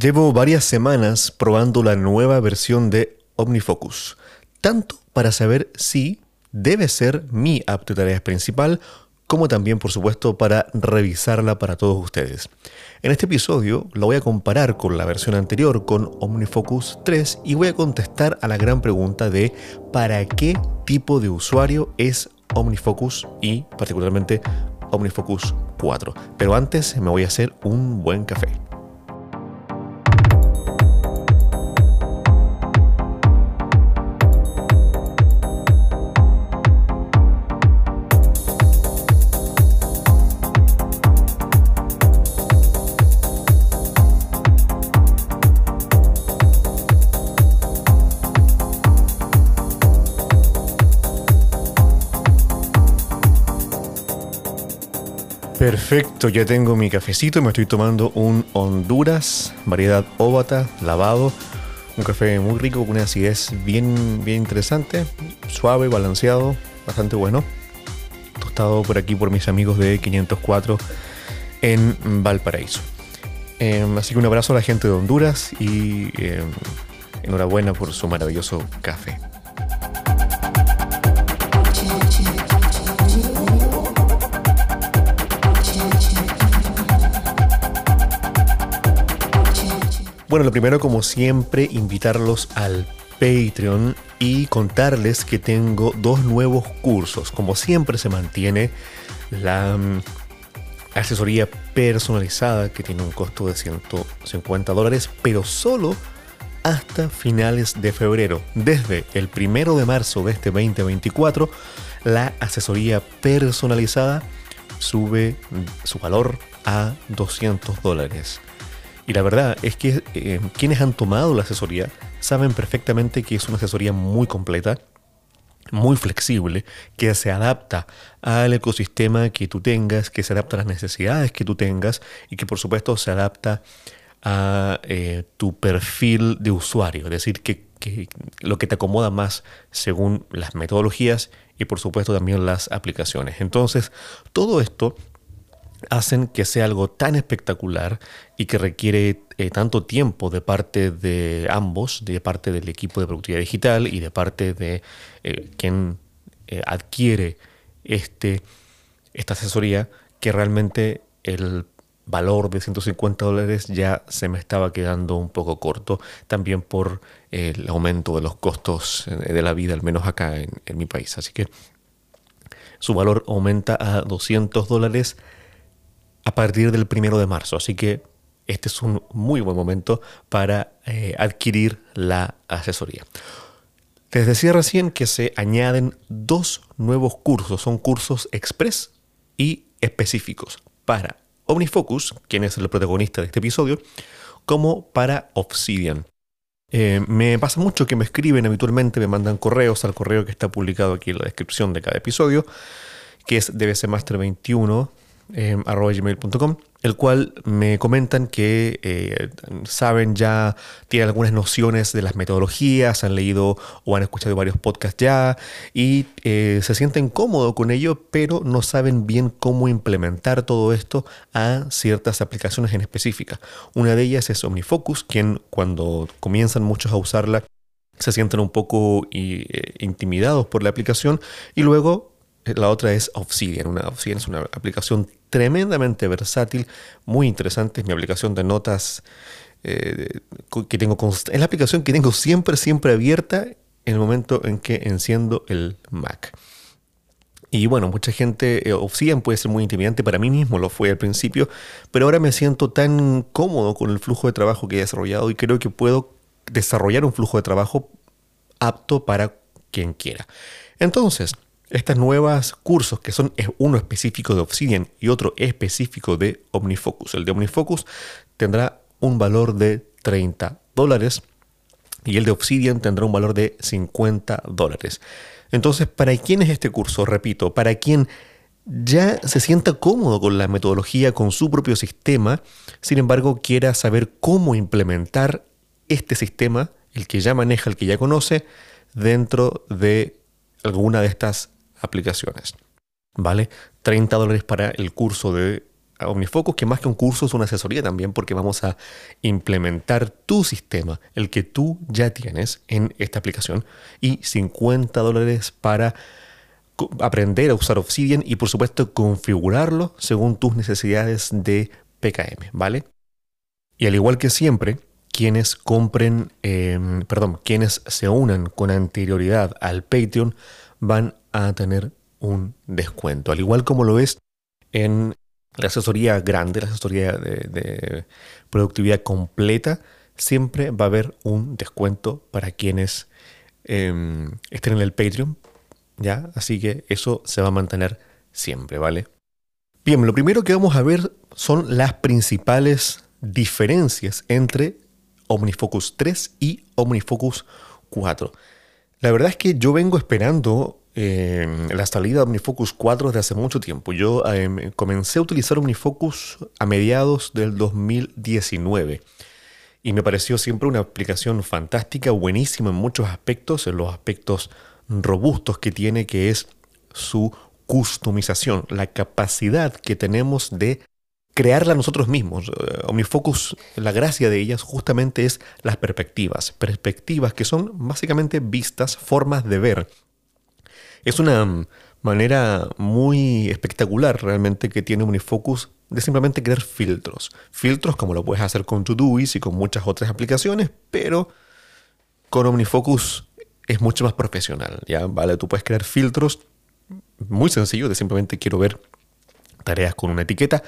Llevo varias semanas probando la nueva versión de OmniFocus, tanto para saber si debe ser mi app de tareas principal, como también por supuesto para revisarla para todos ustedes. En este episodio lo voy a comparar con la versión anterior, con OmniFocus 3, y voy a contestar a la gran pregunta de ¿para qué tipo de usuario es OmniFocus y particularmente OmniFocus 4? Pero antes me voy a hacer un buen café. Perfecto, ya tengo mi cafecito, me estoy tomando un Honduras, variedad óbata, lavado, un café muy rico con una acidez bien, bien interesante, suave, balanceado, bastante bueno. Tostado por aquí por mis amigos de 504 en Valparaíso. Em, así que un abrazo a la gente de Honduras y em, enhorabuena por su maravilloso café. Bueno, lo primero, como siempre, invitarlos al Patreon y contarles que tengo dos nuevos cursos. Como siempre se mantiene la mm, asesoría personalizada que tiene un costo de 150 dólares, pero solo hasta finales de febrero. Desde el primero de marzo de este 2024, la asesoría personalizada sube su valor a 200 dólares. Y la verdad es que eh, quienes han tomado la asesoría saben perfectamente que es una asesoría muy completa, muy flexible, que se adapta al ecosistema que tú tengas, que se adapta a las necesidades que tú tengas y que por supuesto se adapta a eh, tu perfil de usuario, es decir, que, que lo que te acomoda más según las metodologías y por supuesto también las aplicaciones. Entonces, todo esto hacen que sea algo tan espectacular y que requiere eh, tanto tiempo de parte de ambos, de parte del equipo de productividad digital y de parte de eh, quien eh, adquiere este, esta asesoría, que realmente el valor de 150 dólares ya se me estaba quedando un poco corto, también por el aumento de los costos de la vida, al menos acá en, en mi país. Así que su valor aumenta a 200 dólares a partir del primero de marzo. Así que este es un muy buen momento para eh, adquirir la asesoría. Les decía recién que se añaden dos nuevos cursos. Son cursos express y específicos para OmniFocus, quien es el protagonista de este episodio, como para Obsidian. Eh, me pasa mucho que me escriben habitualmente, me mandan correos al correo que está publicado aquí en la descripción de cada episodio, que es dbcmaster21 eh, gmail.com, el cual me comentan que eh, saben ya, tienen algunas nociones de las metodologías, han leído o han escuchado varios podcasts ya y eh, se sienten cómodos con ello, pero no saben bien cómo implementar todo esto a ciertas aplicaciones en específica. Una de ellas es OmniFocus, quien cuando comienzan muchos a usarla se sienten un poco eh, intimidados por la aplicación y luego la otra es Obsidian. Una, Obsidian es una aplicación tremendamente versátil, muy interesante. Es mi aplicación de notas eh, que tengo. Es la aplicación que tengo siempre, siempre abierta en el momento en que enciendo el Mac. Y bueno, mucha gente, eh, Obsidian puede ser muy intimidante, para mí mismo lo fue al principio, pero ahora me siento tan cómodo con el flujo de trabajo que he desarrollado y creo que puedo desarrollar un flujo de trabajo apto para quien quiera. Entonces, estas nuevas cursos, que son uno específico de Obsidian y otro específico de OmniFocus. El de OmniFocus tendrá un valor de 30 dólares y el de Obsidian tendrá un valor de 50 dólares. Entonces, ¿para quién es este curso? Repito, para quien ya se sienta cómodo con la metodología, con su propio sistema, sin embargo quiera saber cómo implementar este sistema, el que ya maneja, el que ya conoce, dentro de alguna de estas aplicaciones. ¿Vale? 30 dólares para el curso de OmniFocus, que más que un curso es una asesoría también, porque vamos a implementar tu sistema, el que tú ya tienes en esta aplicación, y 50 dólares para aprender a usar Obsidian y por supuesto configurarlo según tus necesidades de PKM, ¿vale? Y al igual que siempre, quienes compren, em, perdón, quienes se unan con anterioridad al Patreon van a tener un descuento, al igual como lo es en la asesoría grande, la asesoría de, productividad completa, siempre va a haber un descuento para quienes em, estén en el Patreon, ¿ya? Así que eso se va a mantener siempre, ¿vale? Bien, lo primero que vamos a ver son las principales diferencias entre OmniFocus 3 y OmniFocus 4. La verdad es que yo vengo esperando eh, la salida de OmniFocus 4 desde hace mucho tiempo. Yo eh, comencé a utilizar OmniFocus a mediados del 2019 y me pareció siempre una aplicación fantástica, buenísima en muchos aspectos, en los aspectos robustos que tiene, que es su customización, la capacidad que tenemos de crearla nosotros mismos. Eh, OmniFocus, la gracia de ellas justamente es las perspectivas, perspectivas que son básicamente vistas, formas de ver. Es una manera muy espectacular realmente que tiene OmniFocus de simplemente crear filtros. Filtros como lo puedes hacer con Todoist y con muchas otras aplicaciones, pero con OmniFocus es mucho más profesional, ¿ya? Vale, tú puedes crear filtros muy sencillos de simplemente quiero ver tareas con una etiqueta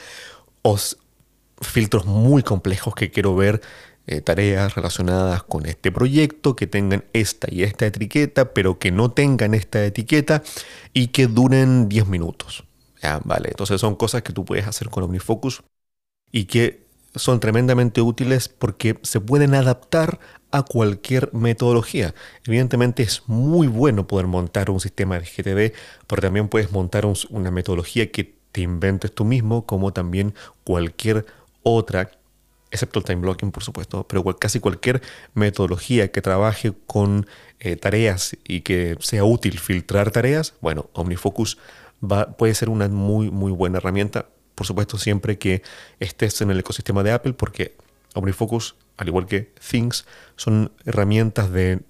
o filtros muy complejos que quiero ver eh, tareas relacionadas con este proyecto que tengan esta y esta etiqueta, pero que no tengan esta etiqueta y que duren 10 minutos. Vale, entonces son cosas que tú puedes hacer con OmniFocus y que son tremendamente útiles porque se pueden adaptar a cualquier metodología. Evidentemente es muy bueno poder montar un sistema de GTD, pero también puedes montar una metodología que te inventes tú mismo, como también cualquier otra, excepto el time blocking, por supuesto, pero casi cualquier metodología que trabaje con eh, tareas y que sea útil filtrar tareas, bueno, OmniFocus va, puede ser una muy, muy buena herramienta. Por supuesto, siempre que estés en el ecosistema de Apple, porque OmniFocus, al igual que Things, son herramientas de,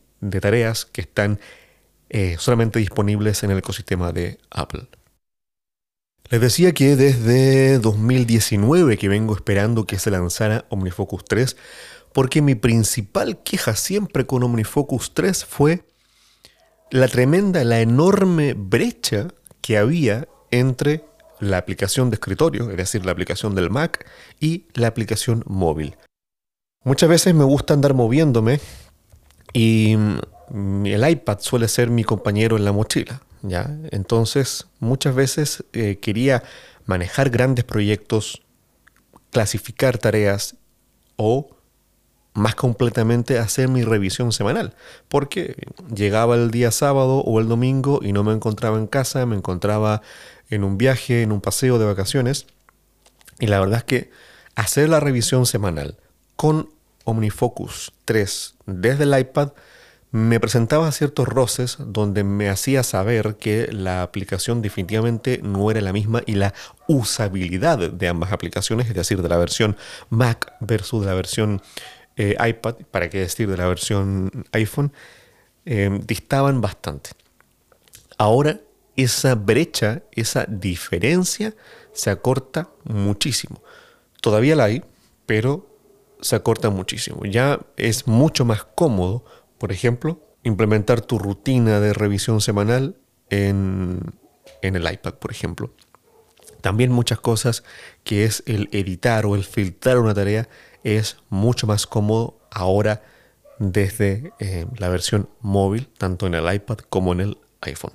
tareas que están eh, solamente disponibles en el ecosistema de Apple. Les decía que desde 2019 que vengo esperando que se lanzara OmniFocus 3, porque mi principal queja siempre con OmniFocus 3 fue la tremenda, la enorme brecha que había entre la aplicación de escritorio, es decir, la aplicación del Mac, y la aplicación móvil. Muchas veces me gusta andar moviéndome y el iPad suele ser mi compañero en la mochila. ¿Ya? Entonces, muchas veces eh, quería manejar grandes proyectos, clasificar tareas o más completamente hacer mi revisión semanal, porque llegaba el día sábado o el domingo y no me encontraba en casa, me encontraba en un viaje, en un paseo de vacaciones, y la verdad es que hacer la revisión semanal con OmniFocus 3 desde el iPad me presentaba ciertos roces donde me hacía saber que la aplicación definitivamente no era la misma y la usabilidad de ambas aplicaciones, es decir, de la versión Mac versus la versión eh, iPad, para qué decir de la versión iPhone, eh, distaban bastante. Ahora esa brecha, esa diferencia se acorta muchísimo. Todavía la hay, pero se acorta muchísimo. Ya es mucho más cómodo por ejemplo, implementar tu rutina de revisión semanal en, el iPad, por ejemplo. También muchas cosas que es el editar o el filtrar una tarea es mucho más cómodo ahora desde eh, la versión móvil, tanto en el iPad como en el iPhone.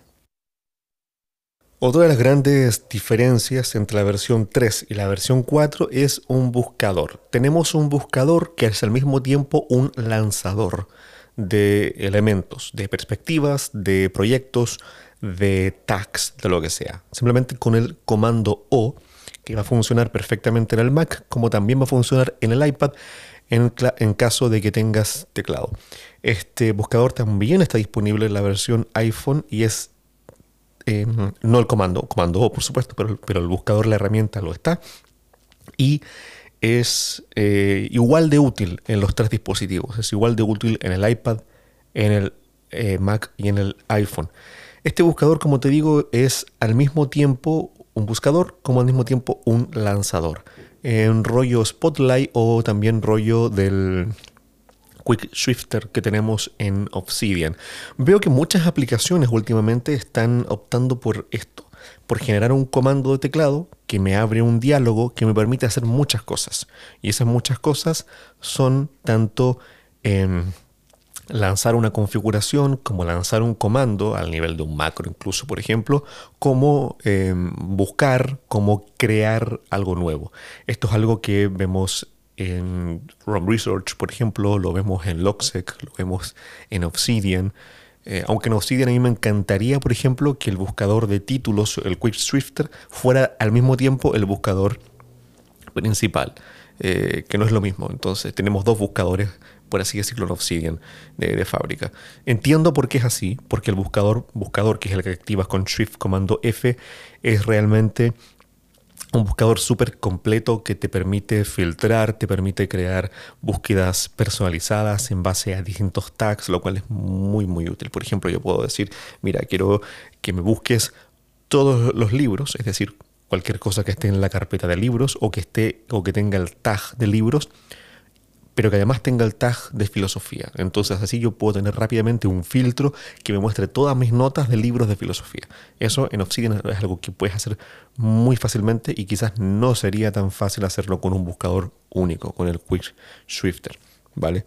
Otra de las grandes diferencias entre la versión 3 y la versión 4 es un buscador. Tenemos un buscador que es al mismo tiempo un lanzador de elementos, de perspectivas, de proyectos, de tags, de lo que sea. Simplemente con el comando O, que va a funcionar perfectamente en el Mac, como también va a funcionar en el iPad en, caso de que tengas teclado. Este buscador también está disponible en la versión iPhone y es em, no el comando, comando O por supuesto, pero, pero el buscador, la herramienta lo está. y es eh, igual de útil en los tres dispositivos. Es igual de útil en el iPad, en el eh, Mac y en el iPhone. Este buscador, como te digo, es al mismo tiempo un buscador como al mismo tiempo un lanzador. En rollo Spotlight o también rollo del Quick Shifter que tenemos en Obsidian. Veo que muchas aplicaciones últimamente están optando por esto, por generar un comando de teclado que me abre un diálogo que me permite hacer muchas cosas. Y esas muchas cosas son tanto... Em, lanzar una configuración, como lanzar un comando al nivel de un macro incluso, por ejemplo, como em, buscar, como crear algo nuevo. Esto es algo que vemos en ROM Research, por ejemplo, lo vemos en Logsec, lo vemos en Obsidian. Eh, aunque en Obsidian a mí me encantaría, por ejemplo, que el buscador de títulos, el Quick Swifter, fuera al mismo tiempo el buscador principal, eh, que no es lo mismo. Entonces tenemos dos buscadores por así decirlo, en Obsidian de, fábrica. Entiendo por qué es así, porque el buscador, buscador, que es el que activas con Shift comando F, es realmente un buscador súper completo que te permite filtrar, te permite crear búsquedas personalizadas en base a distintos tags, lo cual es muy, muy útil. Por ejemplo, yo puedo decir, mira, quiero que me busques todos los libros, es decir, cualquier cosa que esté en la carpeta de libros o que esté o que tenga el tag de libros pero que además tenga el tag de filosofía. Entonces así yo puedo tener rápidamente un filtro que me muestre todas mis notas de libros de filosofía. Eso en Obsidian es algo que puedes hacer muy fácilmente y quizás no sería tan fácil hacerlo con un buscador único, con el Quick Swifter, ¿vale?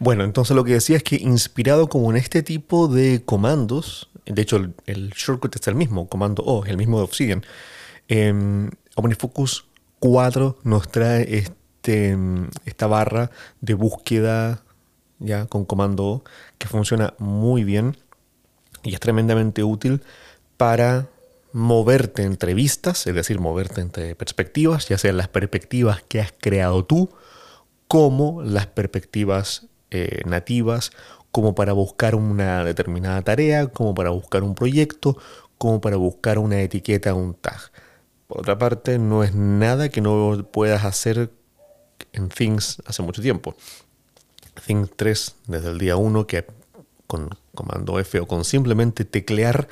Bueno, entonces lo que decía es que inspirado como en este tipo de comandos, de hecho el, shortcut es el mismo, comando O, el mismo de Obsidian, eh, OmniFocus 4 nos trae este este, esta barra de búsqueda ya con comando que funciona muy bien y es tremendamente útil para moverte entre vistas, es decir, moverte entre perspectivas, ya sean las perspectivas que has creado tú, como las perspectivas eh, nativas, como para buscar una determinada tarea, como para buscar un proyecto, como para buscar una etiqueta, un tag. Por otra parte, no es nada que no puedas hacer en Things hace mucho tiempo. Things 3 desde el día 1 que con comando F o con simplemente teclear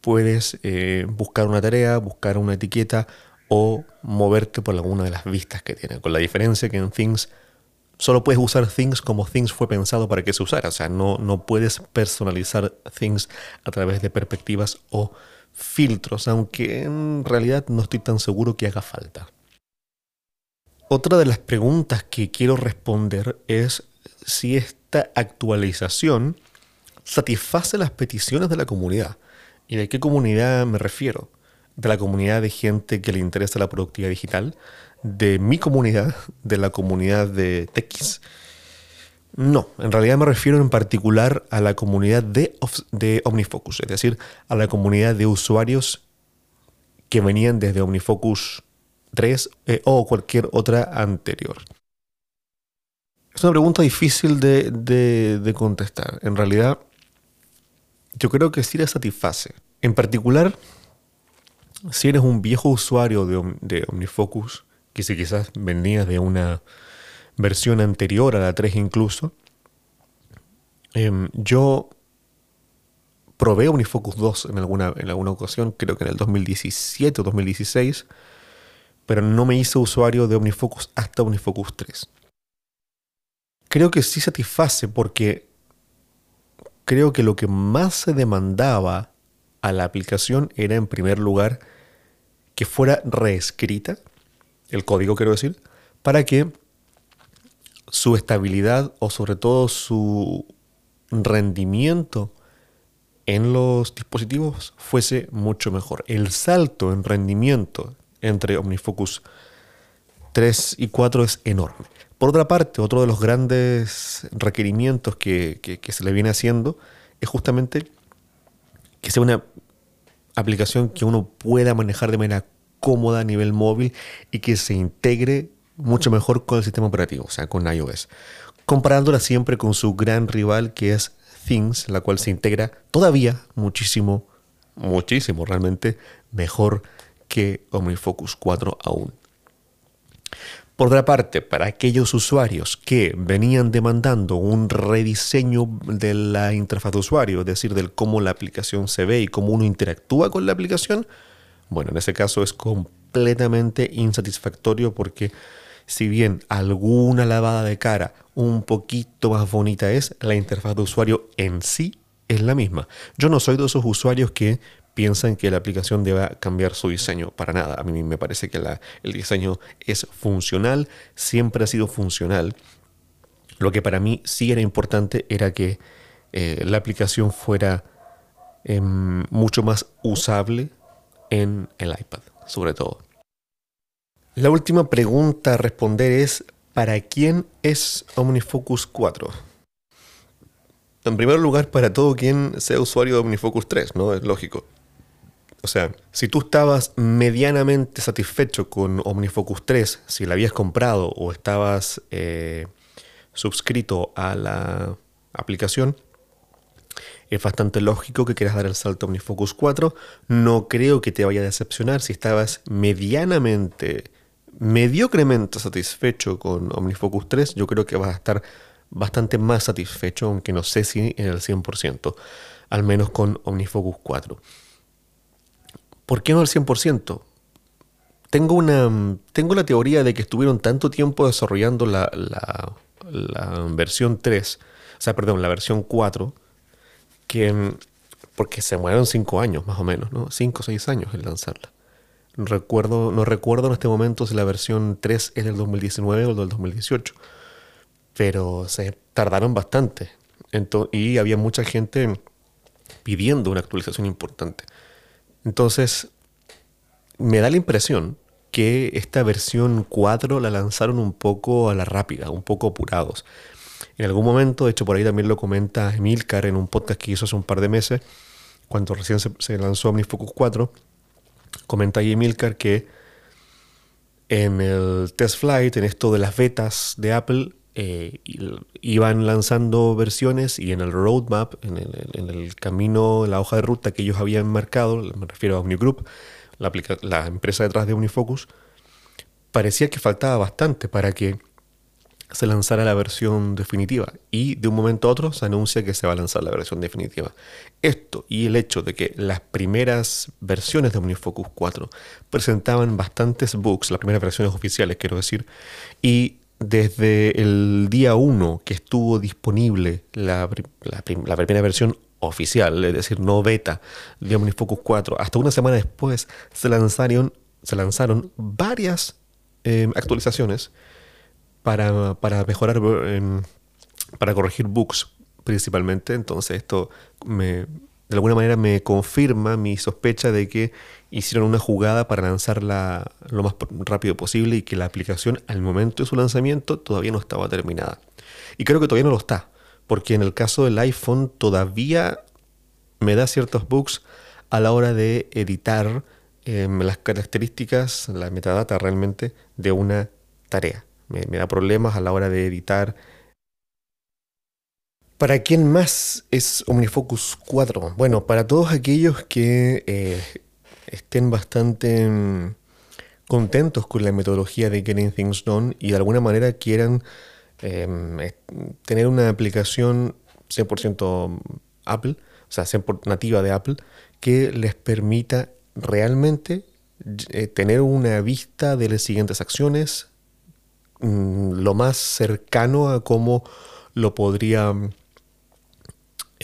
puedes eh, buscar una tarea, buscar una etiqueta o moverte por alguna de las vistas que tiene. Con la diferencia que en Things solo puedes usar Things como Things fue pensado para que se usara. O sea, no, no puedes personalizar Things a través de perspectivas o filtros, aunque en realidad no estoy tan seguro que haga falta. Otra de las preguntas que quiero responder es si esta actualización satisface las peticiones de la comunidad. ¿Y de qué comunidad me refiero? De la comunidad de gente que le interesa la productividad digital, de mi comunidad, de la comunidad de TX. No, en realidad me refiero en particular a la comunidad de, de OmniFocus, es decir, a la comunidad de usuarios que venían desde OmniFocus 3 eh, o cualquier otra anterior? Es una pregunta difícil de, contestar. En realidad, yo creo que sí la satisface. En particular, si eres un viejo usuario de, OmniFocus, que si quizás venías de una versión anterior a la 3 incluso, em, yo probé OmniFocus 2 en alguna, en alguna ocasión, creo que en el 2017 o 2016, pero no me hice usuario de OmniFocus hasta OmniFocus 3. Creo que sí satisface porque creo que lo que más se demandaba a la aplicación era en primer lugar que fuera reescrita, el código quiero decir, para que su estabilidad o sobre todo su rendimiento en los dispositivos fuese mucho mejor. El salto en rendimiento entre OmniFocus 3 y 4 es enorme. Por otra parte, otro de los grandes requerimientos que, se le viene haciendo es justamente que sea una aplicación que uno pueda manejar de manera cómoda a nivel móvil y que se integre mucho mejor con el sistema operativo, o sea, con iOS. Comparándola siempre con su gran rival que es Things, la cual se integra todavía muchísimo, muchísimo realmente mejor que OmniFocus 4 aún. Por otra parte, para aquellos usuarios que venían demandando un rediseño de la interfaz de usuario, es decir, del cómo la aplicación se ve y cómo uno interactúa con la aplicación, bueno, en ese caso es completamente insatisfactorio porque si bien alguna lavada de cara un poquito más bonita es, la interfaz de usuario en sí es la misma. Yo no soy de esos usuarios que piensan que la aplicación deba cambiar su diseño. Para nada. A mí me parece que el diseño es funcional, siempre ha sido funcional. Lo que para mí sí era importante era que eh, la aplicación fuera em, mucho más usable en el iPad, sobre todo. La última pregunta a responder es, ¿para quién es OmniFocus 4? En primer lugar, para todo quien sea usuario de OmniFocus 3, ¿no? Es lógico. O sea, si tú estabas medianamente satisfecho con OmniFocus 3, si la habías comprado o estabas eh, suscrito a la aplicación, es bastante lógico que quieras dar el salto a OmniFocus 4. No creo que te vaya a decepcionar si estabas medianamente, mediocremente satisfecho con OmniFocus 3. Yo creo que vas a estar bastante más satisfecho, aunque no sé si en el 100%, al menos con OmniFocus 4. ¿Por qué no al 100%? Tengo, una, tengo la teoría de que estuvieron tanto tiempo desarrollando la, versión 3, o sea, perdón, la versión 4, que porque se mueron 5 años más o menos, ¿no? 5 o 6 años en lanzarla. Recuerdo, no recuerdo en este momento si la versión 3 es del 2019 o del 2018, pero se tardaron bastante. y había mucha gente pidiendo una actualización importante. Entonces, me da la impresión que esta versión 4 la lanzaron un poco a la rápida, un poco apurados. En algún momento, de hecho por ahí también lo comenta Emilcar en un podcast que hizo hace un par de meses, cuando recién se, lanzó OmniFocus 4, comenta ahí Emilcar que en el test flight, en esto de las betas de Apple, eh, iban lanzando versiones y en el roadmap, en el, camino, en la hoja de ruta que ellos habían marcado, me refiero a OmniGroup, la, la empresa detrás de OmniFocus, parecía que faltaba bastante para que se lanzara la versión definitiva y de un momento a otro se anuncia que se va a lanzar la versión definitiva. Esto y el hecho de que las primeras versiones de OmniFocus 4 presentaban bastantes bugs, las primeras versiones oficiales quiero decir, y desde el día 1 que estuvo disponible la, primera versión oficial, es decir, no beta de OmniFocus 4, hasta una semana después se lanzaron, se lanzaron varias em, actualizaciones para, mejorar, em, para corregir bugs principalmente. Entonces esto me, de alguna manera me confirma mi sospecha de que hicieron una jugada para lanzarla lo más rápido posible y que la aplicación al momento de su lanzamiento todavía no estaba terminada. Y creo que todavía no lo está, porque en el caso del iPhone todavía me da ciertos bugs a la hora de editar em, las características, la metadata realmente de una tarea. Me, me da problemas a la hora de editar ¿Para quién más es OmniFocus 4? Bueno, para todos aquellos que eh, estén bastante mm, contentos con la metodología de Getting Things Done y de alguna manera quieran em, tener una aplicación 100% Apple, o sea, 100% nativa de Apple, que les permita realmente eh, tener una vista de las siguientes acciones, mm, lo más cercano a cómo lo podría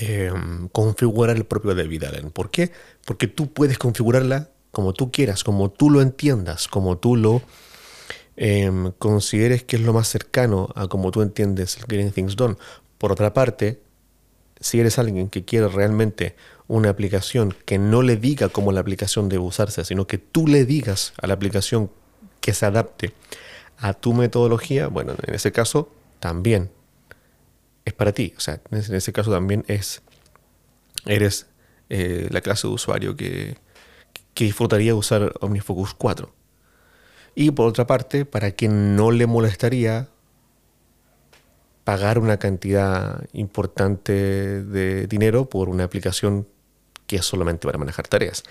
Em, configurar el propio David Allen. ¿Por qué? Porque tú puedes configurarla como tú quieras, como tú lo entiendas, como tú lo em, consideres que es lo más cercano a como tú entiendes el Getting Things Done. Por otra parte, si eres alguien que quiere realmente una aplicación que no le diga cómo la aplicación debe usarse, sino que tú le digas a la aplicación que se adapte a tu metodología, bueno, en ese caso también es para ti. O sea, en ese caso también es, eres eh, la clase de usuario que, que disfrutaría usar OmniFocus 4. Y por otra parte, para quien no le molestaría pagar una cantidad importante de dinero por una aplicación que es solamente para manejar tareas.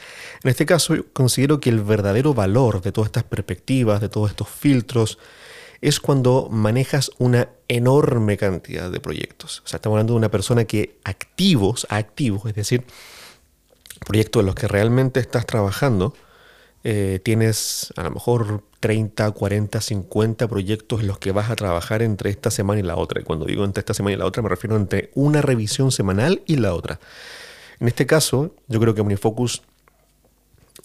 En este caso, considero que el verdadero valor de todas estas perspectivas, de todos estos filtros, es cuando manejas una enorme cantidad de proyectos. O sea, estamos hablando de una persona que activos, activos, es decir, proyectos en los que realmente estás trabajando, eh, tienes a lo mejor 30, 40, 50 proyectos en los que vas a trabajar entre esta semana y la otra. Y cuando digo entre esta semana y la otra, me refiero entre una revisión semanal y la otra. En este caso, yo creo que OmniFocus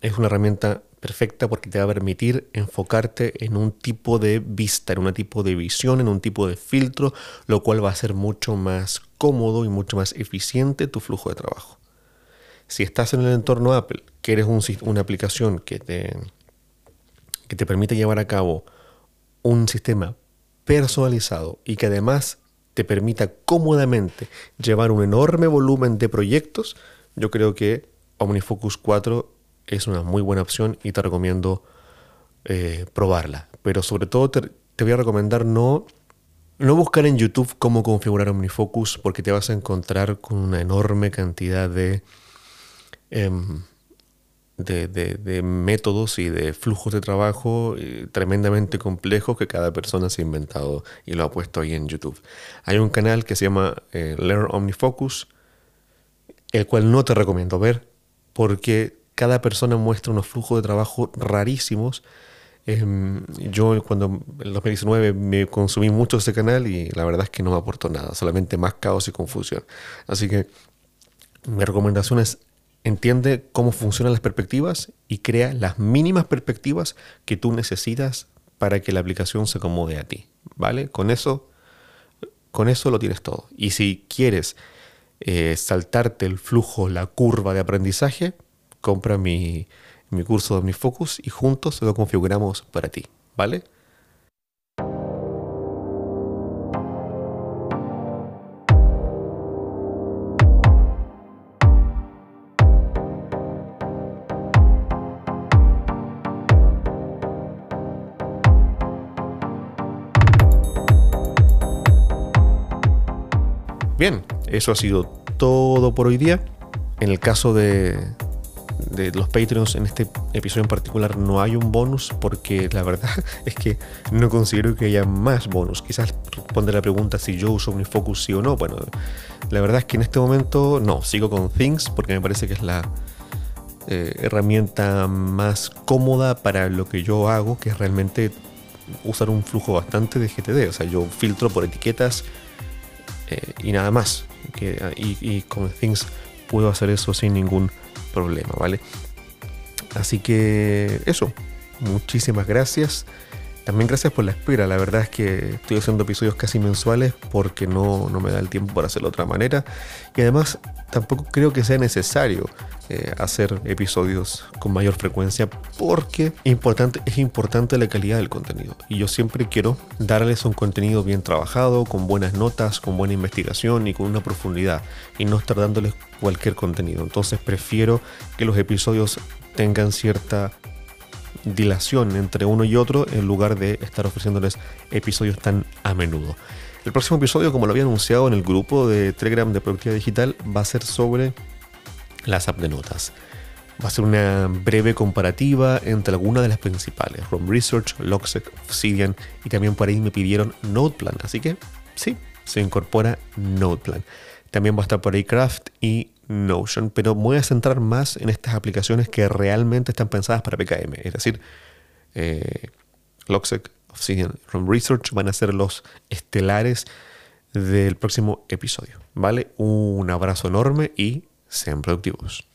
es una herramienta perfecta porque te va a permitir enfocarte en un tipo de vista, en un tipo de visión, en un tipo de filtro, lo cual va a ser mucho más cómodo y mucho más eficiente tu flujo de trabajo. Si estás en el entorno Apple, que eres una aplicación que te, que te permite llevar a cabo un sistema personalizado y que además te permita cómodamente llevar un enorme volumen de proyectos, yo creo que OmniFocus 4 es una muy buena opción y te recomiendo eh, probarla. Pero sobre todo te, voy a recomendar no, no buscar en YouTube cómo configurar OmniFocus porque te vas a encontrar con una enorme cantidad de, em, de, métodos y de flujos de trabajo eh, tremendamente complejos que cada persona se ha inventado y lo ha puesto ahí en YouTube. Hay un canal que se llama eh, Learn OmniFocus, el cual no te recomiendo ver porque cada persona muestra unos flujos de trabajo rarísimos. Em, yo cuando en el 2019 me consumí mucho ese canal y la verdad es que no me aportó nada, solamente más caos y confusión. Así que mi recomendación es entiende cómo funcionan las perspectivas y crea las mínimas perspectivas que tú necesitas para que la aplicación se acomode a ti. ¿Vale? Con eso, con eso lo tienes todo. Y si quieres eh, saltarte el flujo, la curva de aprendizaje, compra mi, mi curso de OmniFocus y juntos lo configuramos para ti, ¿vale? Bien, eso ha sido todo por hoy día. En el caso de, de los Patreons en este episodio en particular no hay un bonus porque la verdad es que no considero que haya más bonus. Quizás responde la pregunta si yo uso OmniFocus sí o no. Bueno, la verdad es que en este momento no, sigo con Things porque me parece que es la eh, herramienta más cómoda para lo que yo hago, que es realmente usar un flujo bastante de GTD. O sea, yo filtro por etiquetas eh, y nada más. y, y con Things puedo hacer eso sin ningún problema, ¿vale? Así que eso, muchísimas gracias. También gracias por la espera. La verdad es que estoy haciendo episodios casi mensuales porque no, no me da el tiempo para hacerlo de otra manera. Y además tampoco creo que sea necesario eh, hacer episodios con mayor frecuencia porque importante, es importante la calidad del contenido. Y yo siempre quiero darles un contenido bien trabajado, con buenas notas, con buena investigación y con una profundidad. Y no estar dándoles cualquier contenido. Entonces prefiero que los episodios tengan cierta dilación entre uno y otro en lugar de estar ofreciéndoles episodios tan a menudo. El próximo episodio, como lo había anunciado en el grupo de Telegram de Productividad Digital, va a ser sobre las app de notas. Va a ser una breve comparativa entre algunas de las principales, ROM Research, Logseq, Obsidian y también por ahí me pidieron Noteplan. Así que sí, se incorpora Noteplan. También va a estar por ahí Craft y Notion, pero voy a centrar más en estas aplicaciones que realmente están pensadas para PKM. Es decir, eh, Obsidian, From Research van a ser los estelares del próximo episodio. ¿Vale? Un abrazo enorme y sean productivos.